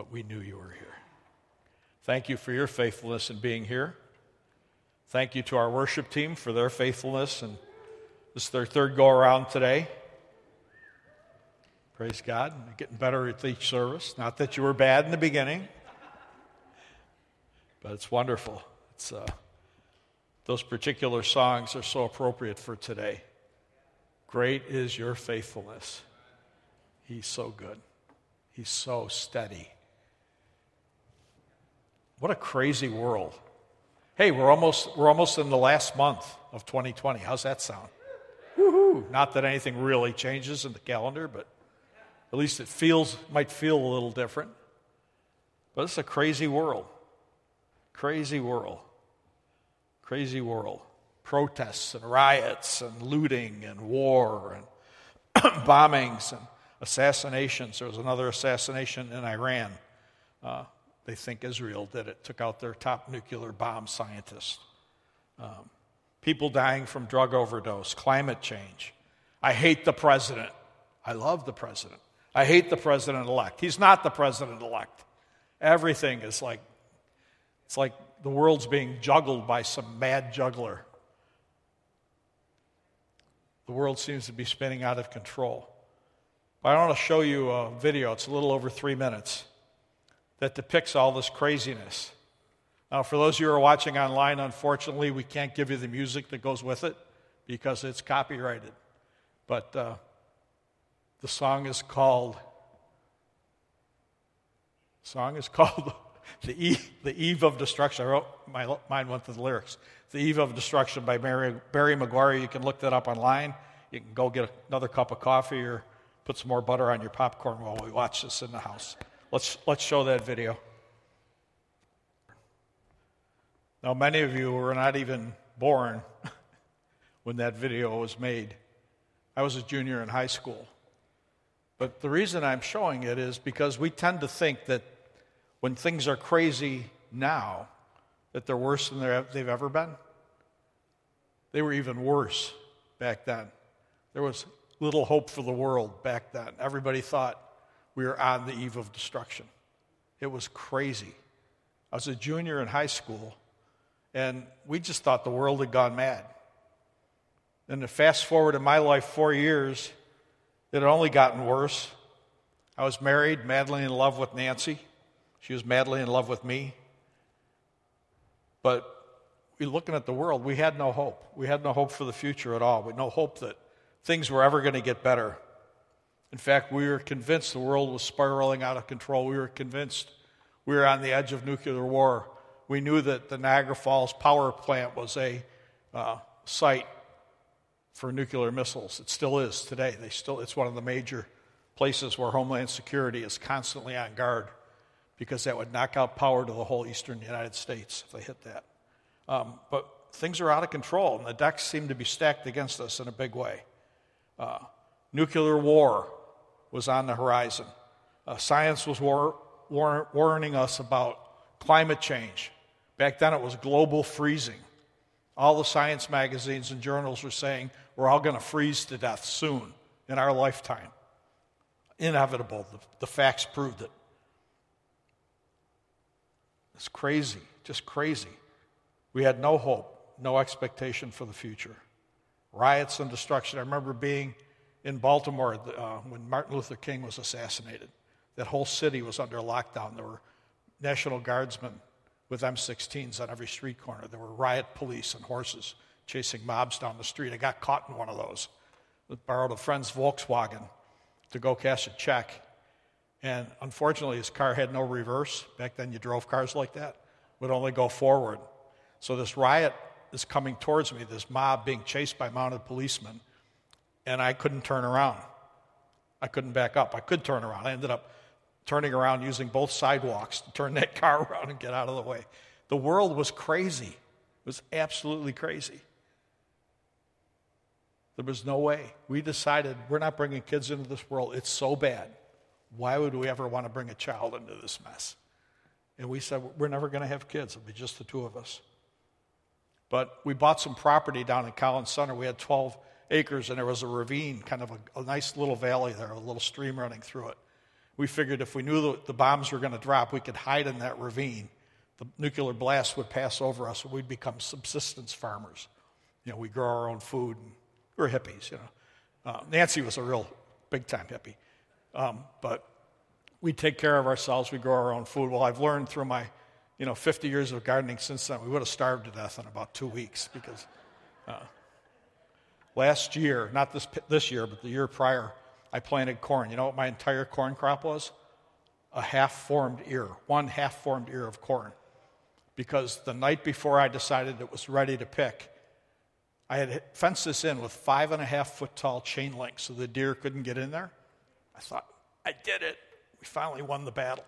but we knew you were here. Thank you for your faithfulness in being here. Thank you to our worship team for their faithfulness, and this is their third go around today. Praise God. Getting better at each service. Not that you were bad in the beginning, but it's wonderful. It's, uh, those particular songs are so appropriate for today. Great is your faithfulness. He's so good. He's so steady. What a crazy world. Hey, we're almost, we're almost in the last month of 2020. How's that sound? Woohoo! Not that anything really changes in the calendar, but at least it feels, might feel a little different. But it's a crazy world. Crazy world. Crazy world. Protests and riots and looting and war and bombings and assassinations. There was another assassination in Iran. Uh, they think Israel did it, took out their top nuclear bomb scientist. Um, people dying from drug overdose, climate change. I hate the president. I love the president. I hate the president elect. He's not the president elect. Everything is like, it's like the world's being juggled by some mad juggler. The world seems to be spinning out of control. But I want to show you a video, it's a little over three minutes, that depicts all this craziness. Now, for those of you who are watching online, unfortunately, we can't give you the music that goes with it because it's copyrighted. But uh, the song is called. Song is called the Eve, the Eve of Destruction. I wrote my mind went to the lyrics. The Eve of Destruction by Mary, Barry McGuire. You can look that up online. You can go get another cup of coffee or put some more butter on your popcorn while we watch this in the house. Let's let's show that video. Now, many of you were not even born when that video was made. I was a junior in high school. But the reason I'm showing it is because we tend to think that when things are crazy now, that they're worse than they've ever been. They were even worse back then. There was little hope for the world back then. Everybody thought we were on the eve of destruction. It was crazy. I was a junior in high school, and we just thought the world had gone mad. And to fast forward in my life four years, it had only gotten worse. I was married, madly in love with Nancy. She was madly in love with me. But we looking at the world, we had no hope. We had no hope for the future at all. We had no hope that things were ever going to get better. In fact, we were convinced the world was spiraling out of control. We were convinced we were on the edge of nuclear war. We knew that the Niagara Falls power plant was a uh, site for nuclear missiles. It still is today. They still, it's one of the major places where Homeland Security is constantly on guard because that would knock out power to the whole eastern United States if they hit that. Um, but things are out of control, and the decks seem to be stacked against us in a big way. Uh, nuclear war was on the horizon. Uh, science was war, war, warning us about climate change. Back then, it was global freezing. All the science magazines and journals were saying we're all going to freeze to death soon in our lifetime. Inevitable. The, the facts proved it. It's crazy, just crazy. We had no hope, no expectation for the future. Riots and destruction. I remember being in Baltimore uh, when Martin Luther King was assassinated. That whole city was under lockdown. There were National Guardsmen with M16s on every street corner. There were riot police and horses chasing mobs down the street. I got caught in one of those. I borrowed a friend's Volkswagen to go cash a check. And unfortunately, his car had no reverse. Back then, you drove cars like that, would only go forward. So this riot is coming towards me, this mob being chased by mounted policemen, and I couldn't turn around. I couldn't back up. I could turn around. I ended up turning around using both sidewalks to turn that car around and get out of the way. The world was crazy. It was absolutely crazy. There was no way. We decided we're not bringing kids into this world. It's so bad. Why would we ever want to bring a child into this mess? And we said, we're never going to have kids. It'll be just the two of us. But we bought some property down in Collins Center. We had 12 acres, and there was a ravine, kind of a, a nice little valley there, a little stream running through it. We figured if we knew that the bombs were going to drop, we could hide in that ravine. The nuclear blast would pass over us, and we'd become subsistence farmers. You know, we grow our own food. And we're hippies, you know. Uh, Nancy was a real big time hippie. Um, but we take care of ourselves. We grow our own food. Well, I've learned through my, you know, 50 years of gardening since then, we would have starved to death in about two weeks because uh, last year, not this, this year, but the year prior, I planted corn. You know what my entire corn crop was? A half formed ear, one half formed ear of corn. Because the night before I decided it was ready to pick, I had fenced this in with five and a half foot tall chain link so the deer couldn't get in there. I thought, I did it. We finally won the battle.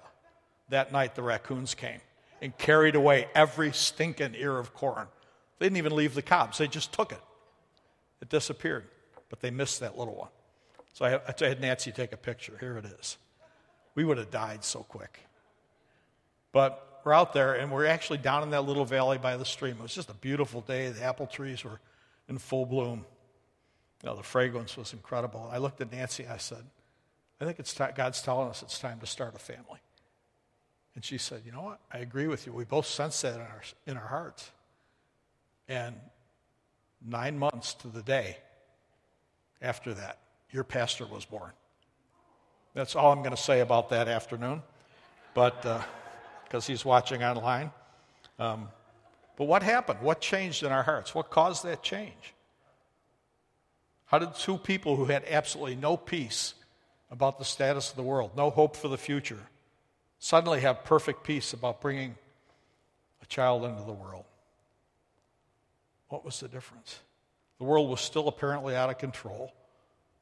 That night, the raccoons came and carried away every stinking ear of corn. They didn't even leave the cobs, they just took it. It disappeared, but they missed that little one. So I, I had Nancy take a picture. Here it is. We would have died so quick. But we're out there, and we're actually down in that little valley by the stream. It was just a beautiful day. The apple trees were in full bloom. You know, the fragrance was incredible. I looked at Nancy. I said, I think it's time, God's telling us it's time to start a family. And she said, You know what? I agree with you. We both sense that in our, in our hearts. And nine months to the day after that, your pastor was born. That's all I'm going to say about that afternoon, but because uh, he's watching online. Um, but what happened? What changed in our hearts? What caused that change? How did two people who had absolutely no peace about the status of the world, no hope for the future, suddenly have perfect peace about bringing a child into the world? What was the difference? The world was still apparently out of control.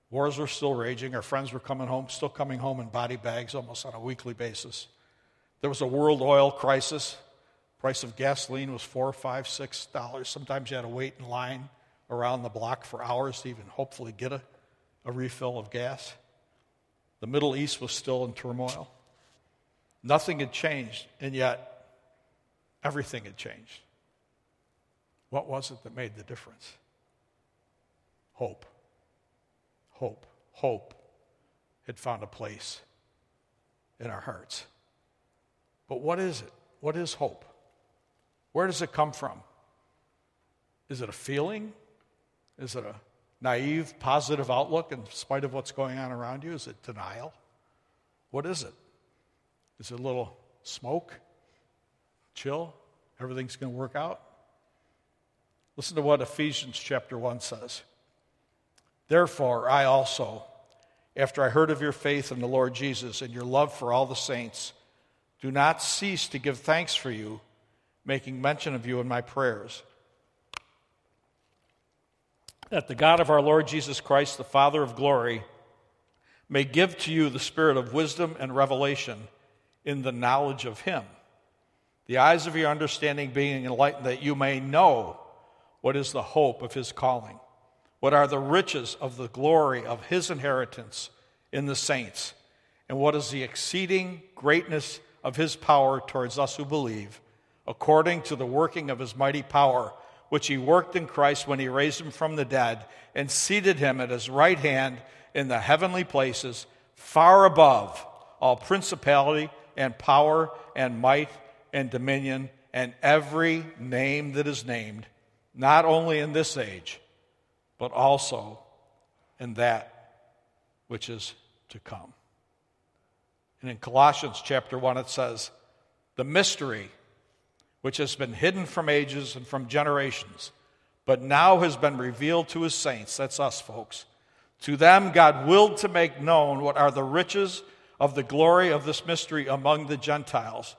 Wars were still raging. Our friends were coming home, still coming home in body bags almost on a weekly basis. There was a world oil crisis. Price of gasoline was four, five, six dollars. Sometimes you had to wait in line around the block for hours to even hopefully get a, a refill of gas. The Middle East was still in turmoil. Nothing had changed, and yet everything had changed. What was it that made the difference? Hope hope, hope had found a place in our hearts. But what is it? What is hope? Where does it come from? Is it a feeling? Is it a naive, positive outlook in spite of what's going on around you? Is it denial? What is it? Is it a little smoke? Chill? Everything's going to work out? Listen to what Ephesians chapter 1 says. Therefore, I also, after I heard of your faith in the Lord Jesus and your love for all the saints, do not cease to give thanks for you, making mention of you in my prayers. That the God of our Lord Jesus Christ, the Father of glory, may give to you the spirit of wisdom and revelation in the knowledge of him, the eyes of your understanding being enlightened, that you may know what is the hope of his calling what are the riches of the glory of his inheritance in the saints? And what is the exceeding greatness of his power towards us who believe, according to the working of his mighty power, which he worked in Christ when he raised him from the dead and seated him at his right hand in the heavenly places, far above all principality and power and might and dominion and every name that is named, not only in this age but also in that which is to come. And in Colossians chapter 1, it says, The mystery which has been hidden from ages and from generations, but now has been revealed to his saints. That's us, folks. To them, God willed to make known what are the riches of the glory of this mystery among the Gentiles,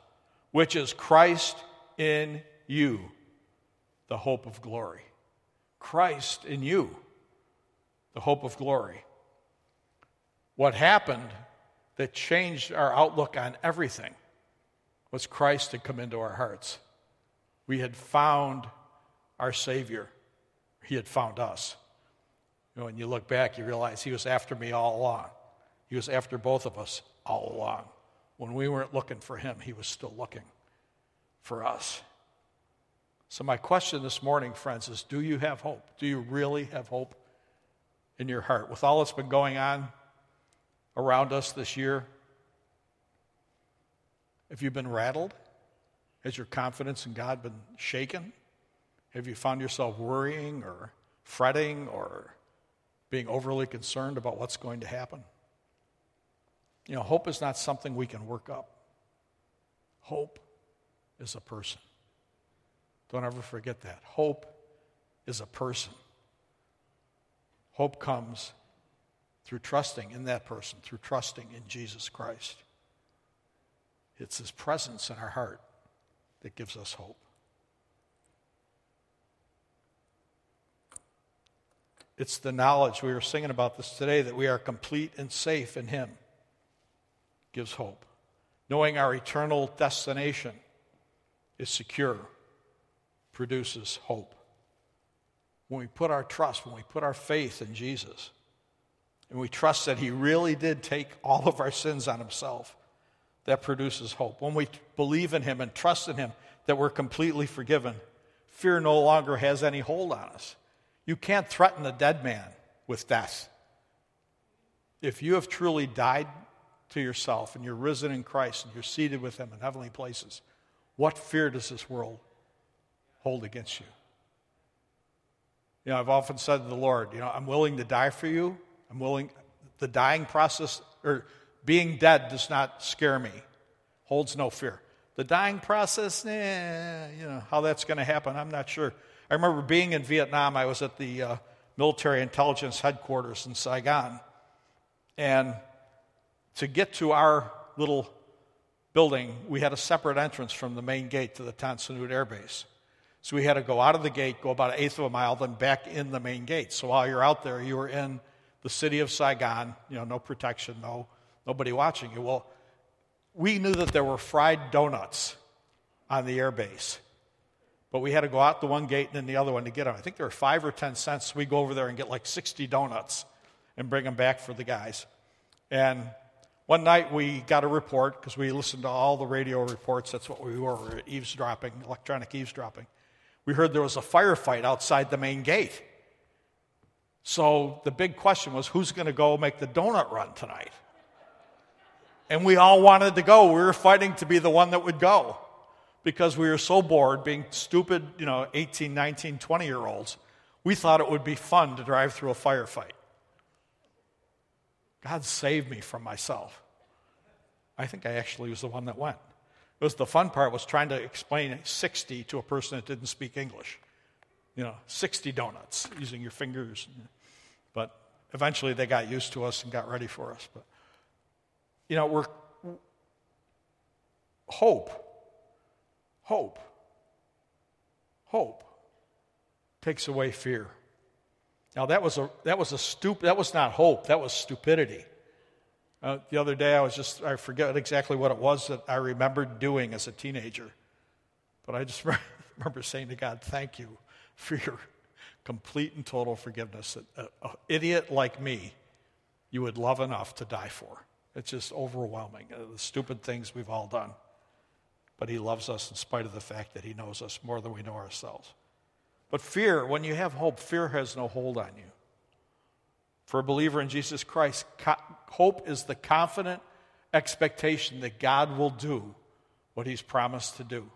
which is Christ in you, the hope of glory. Christ in you, the hope of glory. What happened that changed our outlook on everything was Christ had come into our hearts. We had found our Savior, He had found us. You know, when you look back, you realize He was after me all along. He was after both of us all along. When we weren't looking for Him, He was still looking for us. So, my question this morning, friends, is do you have hope? Do you really have hope in your heart? With all that's been going on around us this year, Have you been rattled? Has your confidence in God been shaken? Have you found yourself worrying or fretting or being overly concerned about what's going to happen? You know, hope is not something we can work up. Hope is a person. Don't ever forget that. Hope is a person. Hope comes through trusting in that person, through trusting in Jesus Christ. It's his presence in our heart that gives us hope. It's the knowledge, we were singing about this today, that we are complete and safe in him gives hope. Knowing our eternal destination is secure produces hope. When we put our trust, when we put our faith in Jesus, and we trust that He really did take all of our sins on Himself, that produces hope. When we believe in Him and trust in Him that we're completely forgiven, fear no longer has any hold on us. You can't threaten a dead man with death. If you have truly died to yourself and you're risen in Christ and you're seated with Him in heavenly places, what fear does this world hold against you? You know, I've often said to the Lord, you know, I'm willing to die for you. I'm willing, the dying process, or being dead does not scare me, holds no fear. The dying process, eh, you know, how that's going to happen, I'm not sure. I remember being in Vietnam, I was at the uh, military intelligence headquarters in Saigon. And to get to our little building, we had a separate entrance from the main gate to the Tan Son Nhut Air Base. So we had to go out of the gate, go about an eighth of a mile, then back in the main gate. So while you're out there, you were in the city of Saigon, you know, no protection, no nobody watching you. Well, we knew that there were fried donuts on the air base. But we had to go out the one gate and then the other one to get them. I think they were five or ten cents. So we go over there and get like 60 donuts and bring them back for the guys. And one night we got a report because we listened to all the radio reports. That's what we were eavesdropping, electronic eavesdropping. We heard there was a firefight outside the main gate. So the big question was who's going to go make the donut run tonight? And we all wanted to go. We were fighting to be the one that would go because we were so bored being stupid, you know, 18, 19, 20 year olds. We thought it would be fun to drive through a firefight. God saved me from myself. I think I actually was the one that went. Was the fun part was trying to explain 60 to a person that didn't speak English. You know, 60 donuts using your fingers. But eventually they got used to us and got ready for us. But you know, we're hope. Hope. Hope takes away fear. Now that was a that was a stupid that was not hope, that was stupidity. Uh, the other day I was just I forget exactly what it was that I remembered doing as a teenager. But I just remember saying to God, "Thank you for your complete and total forgiveness that an idiot like me you would love enough to die for." It's just overwhelming, uh, the stupid things we've all done. But He loves us in spite of the fact that He knows us more than we know ourselves. But fear, when you have hope, fear has no hold on you. For a believer in Jesus Christ, hope is the confident expectation that God will do what He's promised to do.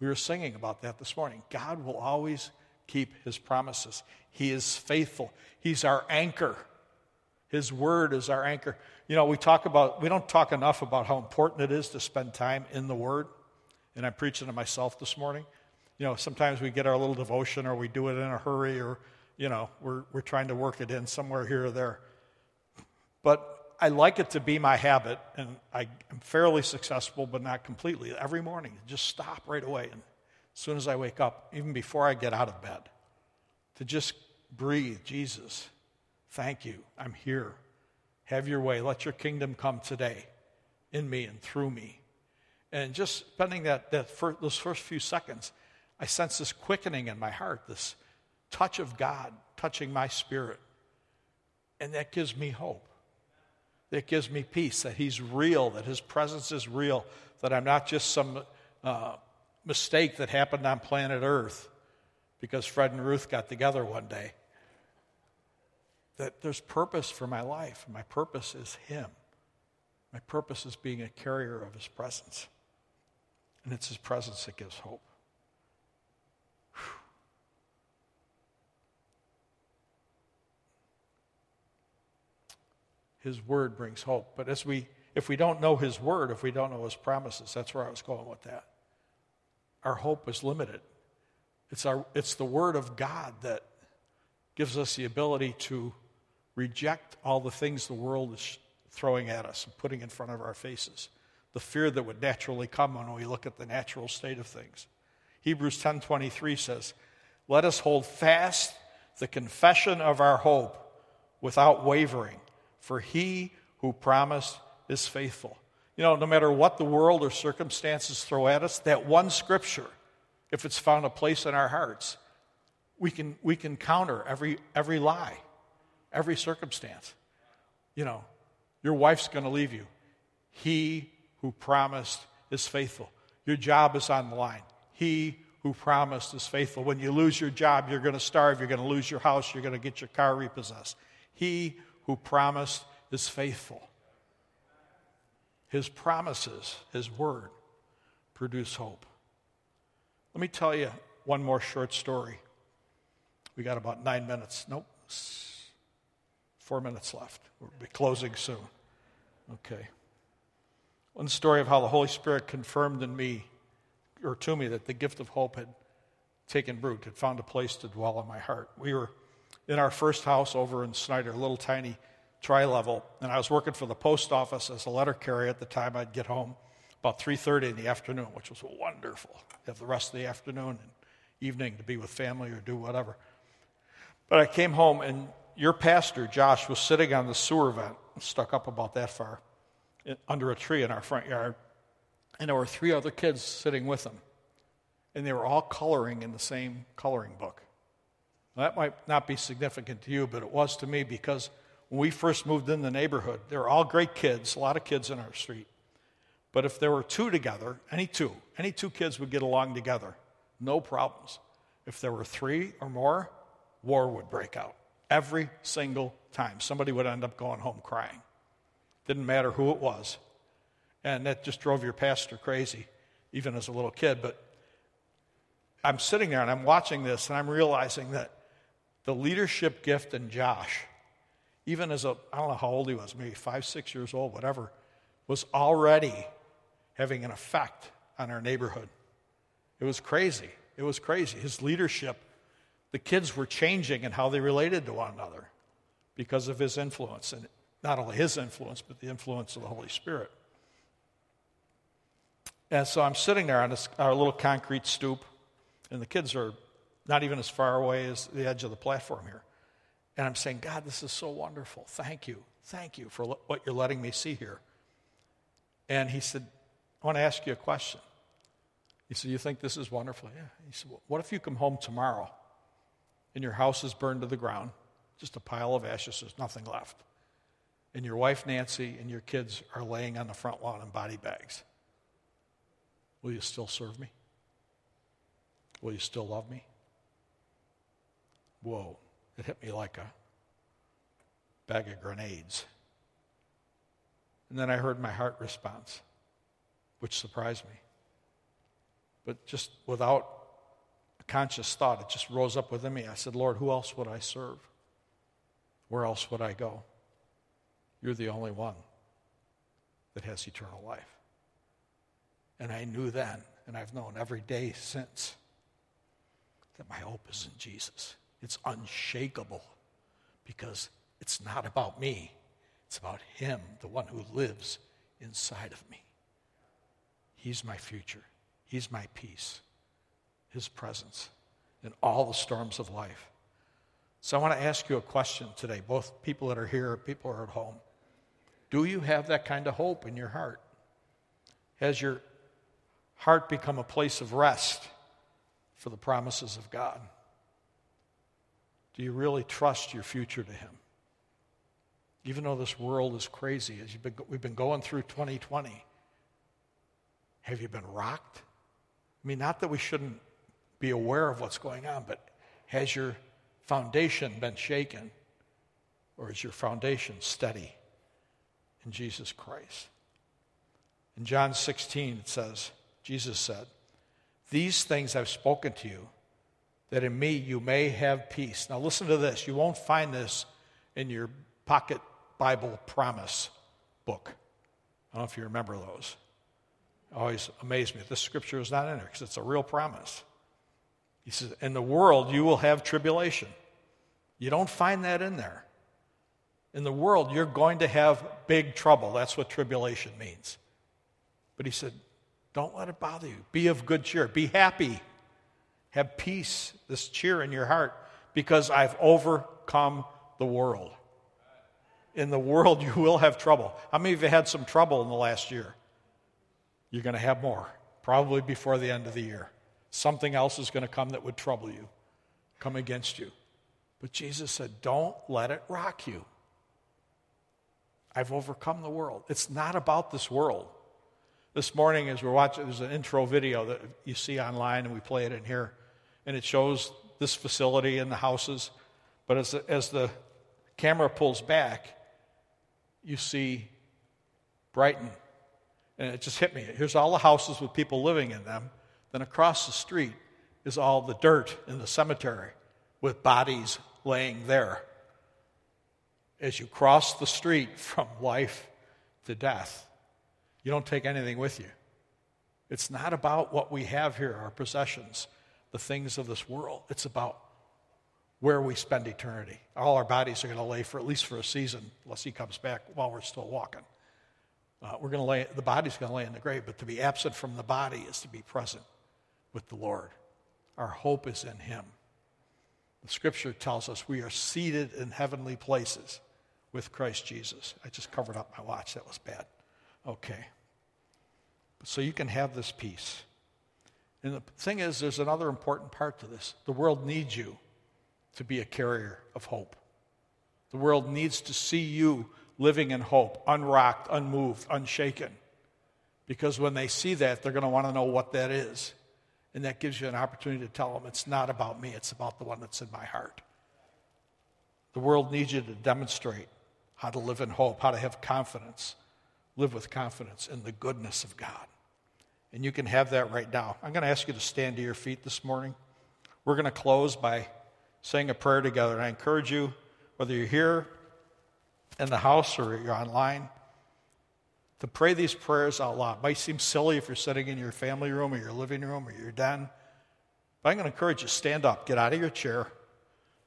We were singing about that this morning. God will always keep His promises, He is faithful, He's our anchor. His word is our anchor. You know, we talk about, we don't talk enough about how important it is to spend time in the word. And I'm preaching to myself this morning. You know, sometimes we get our little devotion or we do it in a hurry or, you know, we're, we're trying to work it in somewhere here or there. But I like it to be my habit, and I, am fairly successful, but not completely. Every morning, just stop right away. And as soon as I wake up, even before I get out of bed, to just breathe, Jesus, Thank you. I'm here. Have your way. Let your kingdom come today in me and through me. And just spending that, that first, those first few seconds, I sense this quickening in my heart, this touch of God touching my spirit. And that gives me hope. That gives me peace that He's real, that His presence is real, that I'm not just some uh, mistake that happened on planet Earth because Fred and Ruth got together one day that there's purpose for my life. My purpose is Him. My purpose is being a carrier of His presence. And it's His presence that gives hope. His word brings hope. But as we, if we don't know His word, if we don't know His promises, that's where I was going with that. Our hope is limited. It's, our, it's the word of God that gives us the ability to reject all the things the world is throwing at us and putting in front of our faces. The fear that would naturally come when we look at the natural state of things. Hebrews 10:23 says, "Let us hold fast the confession of our hope without wavering, for he who promised is faithful." You know, no matter what the world or circumstances throw at us, that one scripture, if it's found a place in our hearts, we can, we can counter every, every lie every circumstance. You know, your wife's going to leave you. He who promised is faithful. Your job is on the line. He who promised is faithful. When you lose your job, you're going to starve, you're going to lose your house, you're going to get your car repossessed. He who promised is faithful. His promises, His word, produce hope. Let me tell you one more short story. We got about nine minutes. Nope, Four minutes left. We'll be closing soon. Okay. One story of how the Holy Spirit confirmed in me, or to me, that the gift of hope had taken root, had found a place to dwell in my heart. We were in our first house over in Snyder, a little tiny tri level, and I was working for the post office as a letter carrier at the time I'd get home about 3.30 in the afternoon, which was wonderful. Have the rest of the afternoon and evening to be with family or do whatever. But I came home, and your pastor, Josh, was sitting on the sewer vent, stuck up about that far, under a tree in our front yard. And there were three other kids sitting with him. And they were all coloring in the same coloring book. Now, that might not be significant to you, but it was to me because when we first moved in the neighborhood, they were all great kids, a lot of kids in our street. But if there were two together, any two, any two kids would get along together, no problems. If there were three or more, war would break out. Every single time. Somebody would end up going home crying. Didn't matter who it was. And that just drove your pastor crazy, even as a little kid. But I'm sitting there and I'm watching this and I'm realizing that the leadership gift in Josh, even as a, I don't know how old he was, maybe five, six years old, whatever, was already having an effect on our neighborhood. It was crazy. It was crazy. His leadership the kids were changing in how they related to one another because of his influence. And not only his influence, but the influence of the Holy Spirit. And so I'm sitting there on this, our little concrete stoop, and the kids are not even as far away as the edge of the platform here. And I'm saying, God, this is so wonderful. Thank you. Thank you for what you're letting me see here. And he said, I want to ask you a question. He said, You think this is wonderful? Yeah. He said, well, What if you come home tomorrow and your house is burned to the ground, just a pile of ashes, there's nothing left. And your wife, Nancy, and your kids are laying on the front lawn in body bags. Will you still serve me? Will you still love me? Whoa, it hit me like a bag of grenades. And then I heard my heart response, which surprised me. But just without conscious thought. It just rose up within me. I said, Lord, who else would I serve? Where else would I go? You're the only one that has eternal life. And I knew then, and I've known every day since, that my hope is in Jesus. It's unshakable because it's not about me, it's about Him, the one who lives inside of me. He's my future, He's my peace his presence in all the storms of life. So I want to ask you a question today, both people that are here, people who are at home. Do you have that kind of hope in your heart? Has your heart become a place of rest for the promises of God? Do you really trust your future to Him? Even though this world is crazy, as been, we've been going through 2020, have you been rocked? I mean, not that we shouldn't be aware of what's going on, but has your foundation been shaken? Or is your foundation steady in Jesus Christ? In John 16, it says, Jesus said, These things I've spoken to you, that in me you may have peace. Now, listen to this. You won't find this in your pocket Bible promise book. I don't know if you remember those. Always amazed me. This scripture is not in there because it's a real promise. He says, In the world you will have tribulation. You don't find that in there. In the world, you're going to have big trouble. That's what tribulation means. But he said, Don't let it bother you. Be of good cheer. Be happy. Have peace, this cheer in your heart, because I've overcome the world. In the world, you will have trouble. How many of you had some trouble in the last year? You're going to have more, probably before the end of the year. Something else is going to come that would trouble you, come against you. But Jesus said, Don't let it rock you. I've overcome the world. It's not about this world. This morning, as we're watching, there's an intro video that you see online, and we play it in here, and it shows this facility and the houses. But as the, as the camera pulls back, you see Brighton. And it just hit me. Here's all the houses with people living in them. Then across the street is all the dirt in the cemetery with bodies laying there as you cross the street from life to death. You don't take anything with you. It's not about what we have here, our possessions, the things of this world. It's about where we spend eternity. All our bodies are going to lay for at least for a season, unless he comes back while we're still walking. Uh, we're going to lay, the body's going to lay in the grave, but to be absent from the body is to be present with the Lord. Our hope is in him. The scripture tells us we are seated in heavenly places with Christ Jesus. I just covered up my watch. That was bad. Okay. So you can have this peace. And the thing is, there's another important part to this. The world needs you to be a carrier of hope. The world needs to see you living in hope, unrocked, unmoved, unshaken. Because when they see that, they're going to want to know what that is. And that gives you an opportunity to tell them it's not about me, it's about the one that's in my heart. The world needs you to demonstrate how to live in hope, how to have confidence, live with confidence in the goodness of God. And you can have that right now. I'm going to ask you to stand to your feet this morning. We're going to close by saying a prayer together. And I encourage you, whether you're here in the house or you're online, to pray these prayers out loud. It might seem silly if you're sitting in your family room or your living room or your den. But I'm going to encourage you stand up, get out of your chair,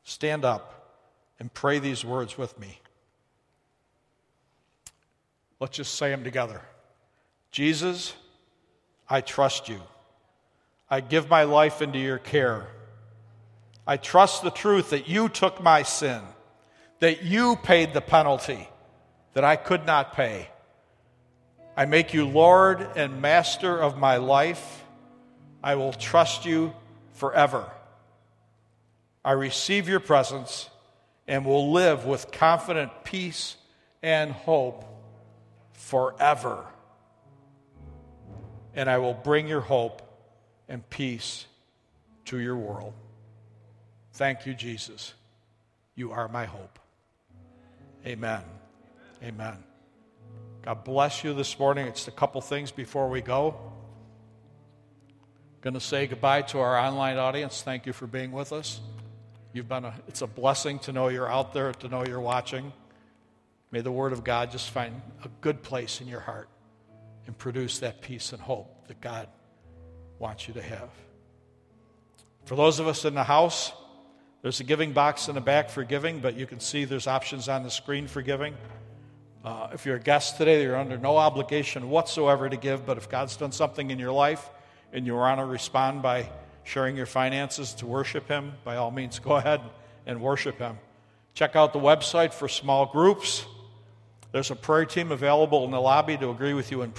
stand up, and pray these words with me. Let's just say them together. Jesus, I trust you. I give my life into your care. I trust the truth that you took my sin, that you paid the penalty that I could not pay. I make you Lord and Master of my life. I will trust you forever. I receive your presence and will live with confident peace and hope forever. And I will bring your hope and peace to your world. Thank you, Jesus. You are my hope. Amen. Amen. God bless you this morning. It's a couple things before we go. Going to say goodbye to our online audience. Thank you for being with us. You've been a, it's a blessing to know you're out there, to know you're watching. May the Word of God just find a good place in your heart and produce that peace and hope that God wants you to have. For those of us in the house, there's a giving box in the back for giving, but you can see there's options on the screen for giving. Uh, if you're a guest today, you're under no obligation whatsoever to give, but if God's done something in your life and you want to respond by sharing your finances to worship Him, by all means, go ahead and worship Him. Check out the website for small groups. There's a prayer team available in the lobby to agree with you in